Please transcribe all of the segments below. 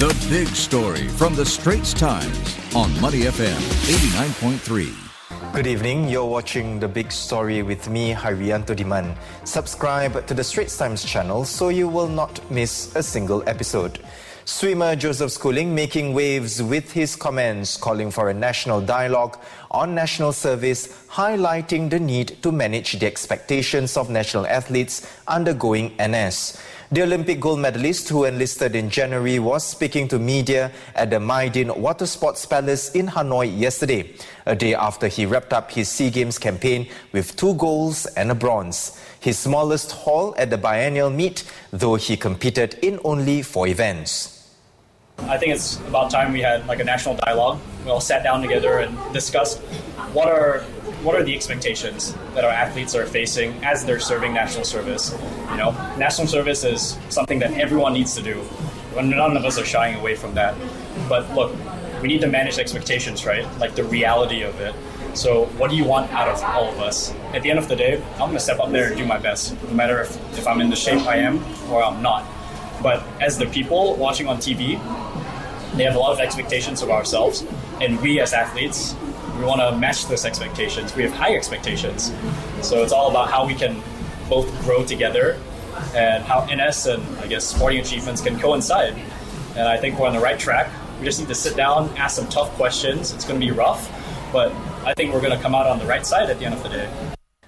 The big story from the Straits Times on Money FM 89.3. Good evening. You're watching The Big Story with me, Harianto Diman. Subscribe to the Straits Times channel so you will not miss a single episode. Swimmer Joseph Schooling making waves with his comments calling for a national dialogue on national service, highlighting the need to manage the expectations of national athletes undergoing NS. The Olympic gold medalist who enlisted in January was speaking to media at the My Dinh Water Sports Palace in Hanoi yesterday, a day after he wrapped up his SEA Games campaign with two golds and a bronze. His smallest haul at the biennial meet, though he competed in only four events. I think it's about time we had like a national dialogue. We all sat down together and discussed what are what are the expectations that our athletes are facing as they're serving national service. You know, national service is something that everyone needs to do. None of us are shying away from that. But look, we need to manage expectations, right? Like the reality of it. So, what do you want out of all of us? At the end of the day, I'm going to step up there and do my best, no matter if, if I'm in the shape I am or I'm not. But as the people watching on TV, they have a lot of expectations of ourselves, and we as athletes, we want to match those expectations. We have high expectations, so it's all about how we can both grow together and how NS and I guess sporting achievements can coincide. And I think we're on the right track. We just need to sit down, ask some tough questions. It's going to be rough, but I think we're going to come out on the right side at the end of the day.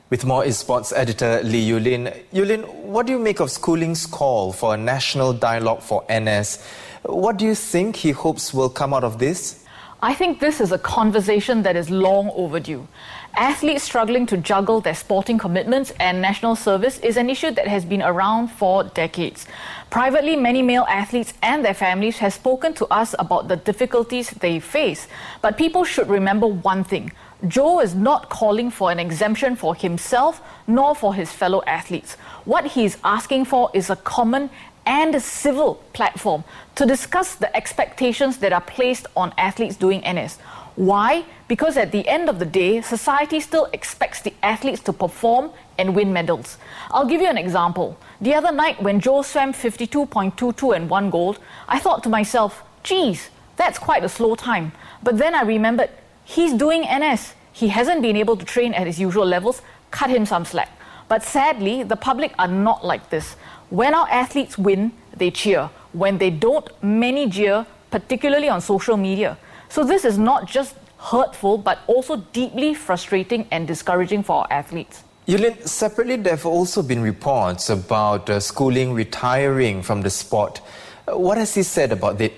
With more is sports editor Lee Yulin. Yulin, what do you make of Schooling's call for a national dialogue for NS? What do you think he hopes will come out of this? I think this is a conversation that is long overdue. Athletes struggling to juggle their sporting commitments and national service is an issue that has been around for decades. Privately, many male athletes and their families have spoken to us about the difficulties they face. But people should remember one thing Joe is not calling for an exemption for himself nor for his fellow athletes. What he is asking for is a common and civil platform to discuss the expectations that are placed on athletes doing NS. Why? Because at the end of the day, society still expects the athletes to perform and win medals. I'll give you an example. The other night, when Joe swam 52.22 and won gold, I thought to myself, geez, that's quite a slow time. But then I remembered He's doing NS. He hasn't been able to train at his usual levels. Cut him some slack. But sadly, the public are not like this. When our athletes win, they cheer. When they don't, many jeer, particularly on social media. So this is not just hurtful, but also deeply frustrating and discouraging for our athletes. Yulin, separately, there have also been reports about uh, Schooling retiring from the sport. Uh, what has he said about it?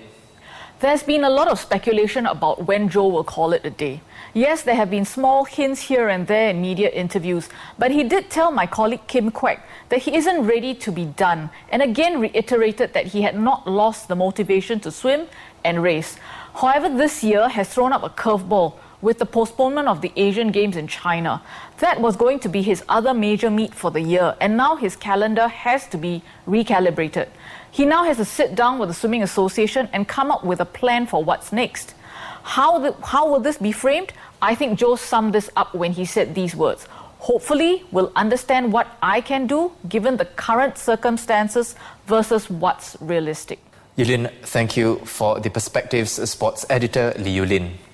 There's been a lot of speculation about when Joe will call it a day. Yes, there have been small hints here and there in media interviews, but he did tell my colleague Kim Quek that he isn't ready to be done, and again reiterated that he had not lost the motivation to swim and race. However, this year has thrown up a curveball with the postponement of the Asian Games in China. That was going to be his other major meet for the year, and now his calendar has to be recalibrated. He now has to sit down with the Swimming Association and come up with a plan for what's next. How, the, how will this be framed? I think Joe summed this up when he said these words. Hopefully, we'll understand what I can do given the current circumstances versus what's realistic. Yulin, thank you for the perspectives, sports editor Lee Yulin.